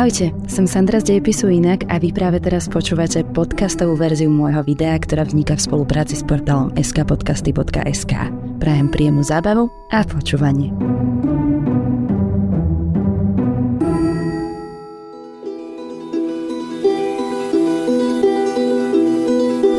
Ahojte, som Sandra z Dejepisu Inak a vy práve teraz počúvate podcastovú verziu môjho videa, ktorá vzniká v spolupráci s portálom skpodcasty.sk. Prajem príjemnú zábavu a počúvanie.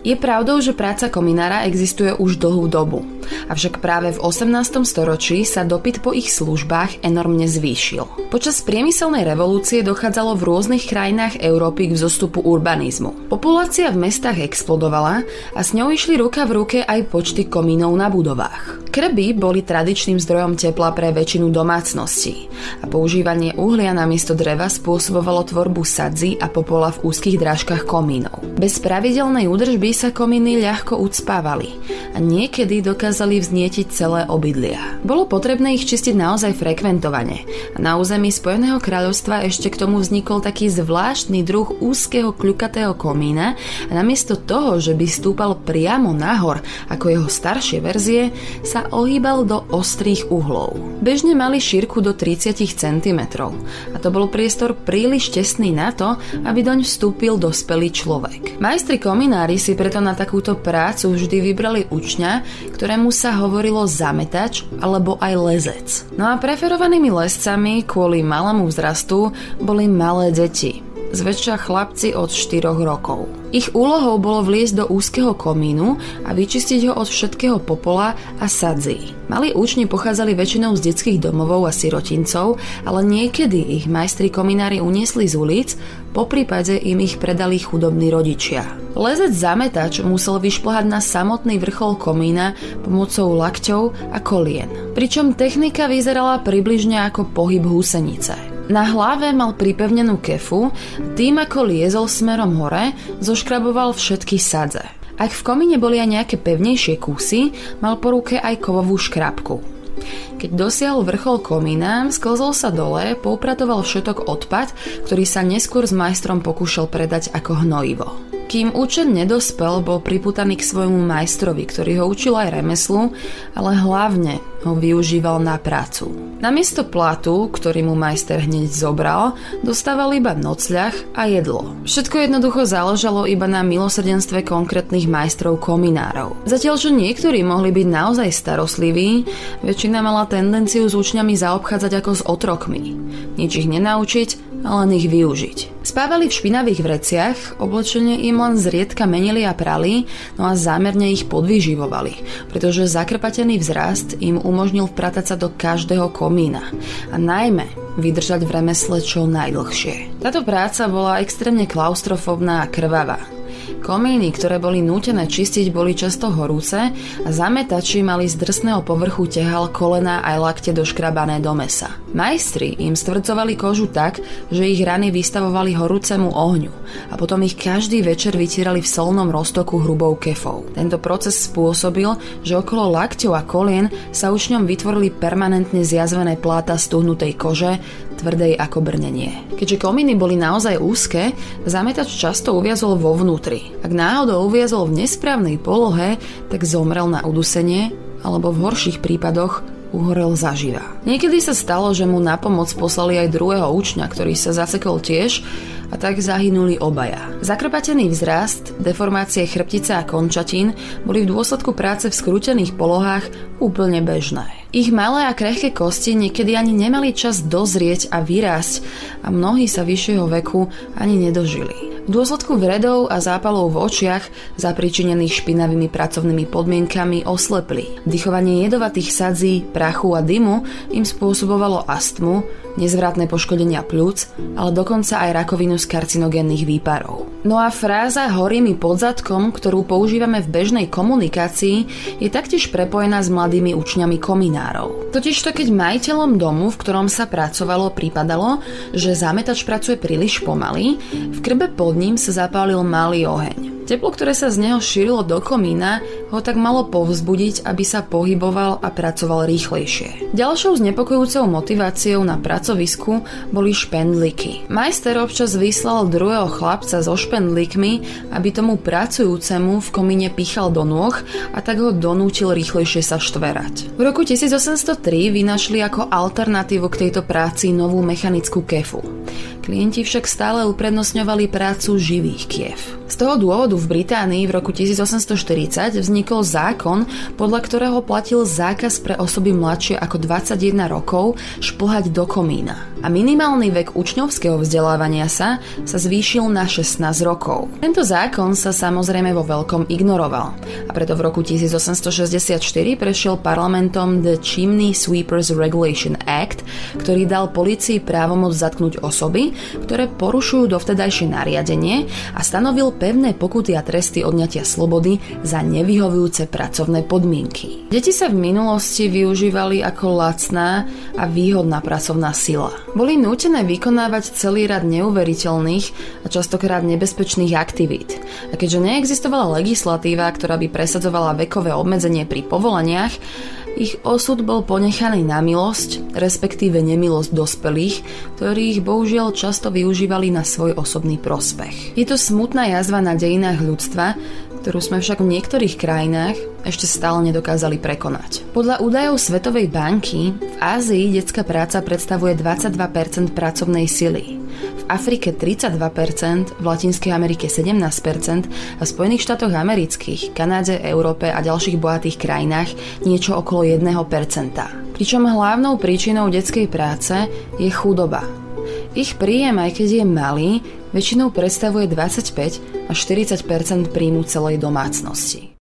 Je pravdou, že práca kominára existuje už dlhú dobu. Avšak práve v 18. storočí sa dopyt po ich službách enormne zvýšil. Počas priemyselnej revolúcie dochádzalo v rôznych krajinách Európy k vzostupu urbanizmu. Populácia v mestách explodovala a s ňou išli ruka v ruke aj počty komínov na budovách. Krby boli tradičným zdrojom tepla pre väčšinu domácností a používanie uhlia namiesto dreva spôsobovalo tvorbu sadzy a popola v úzkých drážkach komínov. Bez pravidelnej údržby sa komíny ľahko ucpávali a niekedy dokázali vznietiť celé obydlia. Bolo potrebné ich čistiť naozaj frekventovane na území Spojeného kráľovstva ešte k tomu vznikol taký zvláštny druh úzkeho kľukatého komína a namiesto toho, že by stúpal priamo nahor ako jeho staršie verzie, sa ohýbal do ostrých uhlov. Bežne mali šírku do 30 cm a to bol priestor príliš tesný na to, aby doň vstúpil dospelý človek. Majstri kominári si preto na takúto prácu vždy vybrali učňa, ktorému sa hovorilo zametač alebo aj lezec. No a preferovanými lescami kvôli malému vzrastu boli malé deti, zväčša chlapci od 4 rokov. Ich úlohou bolo vliesť do úzkeho komínu a vyčistiť ho od všetkého popola a sadzí. Mali účni pochádzali väčšinou z detských domovov a sirotincov, ale niekedy ich majstri kominári uniesli z ulic, po prípade im ich predali chudobní rodičia. Lezec zametač musel vyšplhať na samotný vrchol komína pomocou lakťov a kolien. Pričom technika vyzerala približne ako pohyb húsenice. Na hlave mal pripevnenú kefu, tým ako liezol smerom hore, zoškraboval všetky sadze. Ak v komíne boli aj nejaké pevnejšie kusy, mal po ruke aj kovovú škrabku. Keď dosiahol vrchol komína, sklzol sa dole, poupratoval všetok odpad, ktorý sa neskôr s majstrom pokúšal predať ako hnojivo. Kým učen nedospel, bol priputaný k svojmu majstrovi, ktorý ho učil aj remeslu, ale hlavne ho využíval na prácu. Namiesto platu, ktorý mu majster hneď zobral, dostával iba nocľah a jedlo. Všetko jednoducho záležalo iba na milosrdenstve konkrétnych majstrov kominárov. Zatiaľ, čo niektorí mohli byť naozaj starostliví, väčšina mala tendenciu s učňami zaobchádzať ako s otrokmi. Nič ich nenaučiť, a len ich využiť. Spávali v špinavých vreciach, oblečenie im len zriedka menili a prali, no a zámerne ich podvyživovali, pretože zakrpatený vzrast im umožnil vpratať sa do každého komína a najmä vydržať v remesle čo najdlhšie. Táto práca bola extrémne klaustrofobná a krvavá. Komíny, ktoré boli nútené čistiť, boli často horúce a zametači mali z drsného povrchu tehal kolena aj lakte doškrabané do mesa. Majstri im stvrdzovali kožu tak, že ich rany vystavovali horúcemu ohňu a potom ich každý večer vytierali v solnom roztoku hrubou kefou. Tento proces spôsobil, že okolo lakťov a kolien sa už ňom vytvorili permanentne zjazvené pláta stuhnutej kože, tvrdej ako brnenie. Keďže komíny boli naozaj úzke, zametač často uviazol vo vnútri. Ak náhodou uviazol v nesprávnej polohe, tak zomrel na udusenie alebo v horších prípadoch uhorel zaživa. Niekedy sa stalo, že mu na pomoc poslali aj druhého učňa, ktorý sa zasekol tiež a tak zahynuli obaja. Zakrpatený vzrast, deformácie chrbtice a končatín boli v dôsledku práce v skrútených polohách úplne bežné. Ich malé a krehké kosti niekedy ani nemali čas dozrieť a vyrásť a mnohí sa vyššieho veku ani nedožili. V dôsledku vredov a zápalov v očiach, zapričinených špinavými pracovnými podmienkami, oslepli. Dychovanie jedovatých sadzí, prachu a dymu im spôsobovalo astmu, nezvratné poškodenia plúc, ale dokonca aj rakovinu z karcinogénnych výparov. No a fráza horí mi pod zadkom, ktorú používame v bežnej komunikácii, je taktiež prepojená s mladými učňami kominárov. Totižto keď majiteľom domu, v ktorom sa pracovalo, prípadalo, že zametač pracuje príliš pomaly, v krbe pod ním sa zapálil malý oheň. Teplo, ktoré sa z neho šírilo do komína, ho tak malo povzbudiť, aby sa pohyboval a pracoval rýchlejšie. Ďalšou znepokojúcou motiváciou na pracovisku boli špendliky. Majster občas vyslal druhého chlapca so špendlikmi, aby tomu pracujúcemu v komíne pichal do nôh a tak ho donútil rýchlejšie sa štverať. V roku 1803 vynašli ako alternatívu k tejto práci novú mechanickú kefu. Klienti však stále uprednostňovali prácu živých kiev. Z toho dôvodu v Británii v roku 1840 vznikol zákon, podľa ktorého platil zákaz pre osoby mladšie ako 21 rokov šplhať do komína. A minimálny vek učňovského vzdelávania sa sa zvýšil na 16 rokov. Tento zákon sa samozrejme vo veľkom ignoroval a preto v roku 1864 prešiel parlamentom The Chimney Sweepers Regulation Act, ktorý dal policii právomoc zatknúť osoby, ktoré porušujú dovtedajšie nariadenie a stanovil pevné pokuty a tresty odňatia slobody za nevyhovujúce pracovné podmienky. Deti sa v minulosti využívali ako lacná a výhodná pracovná sila. Boli nútené vykonávať celý rad neuveriteľných a častokrát nebezpečných aktivít. A keďže neexistovala legislatíva, ktorá by presadzovala vekové obmedzenie pri povolaniach, ich osud bol ponechaný na milosť, respektíve nemilosť dospelých, ktorých bohužiaľ často využívali na svoj osobný prospech. Je to smutná jazva na dejinách ľudstva, ktorú sme však v niektorých krajinách ešte stále nedokázali prekonať. Podľa údajov Svetovej banky v Ázii detská práca predstavuje 22% pracovnej sily, v Afrike 32%, v Latinskej Amerike 17% a v Spojených štátoch amerických, Kanáde, Európe a ďalších bohatých krajinách niečo okolo 1%. Pričom hlavnou príčinou detskej práce je chudoba. Ich príjem, aj keď je malý, väčšinou predstavuje 25 až 40 príjmu celej domácnosti.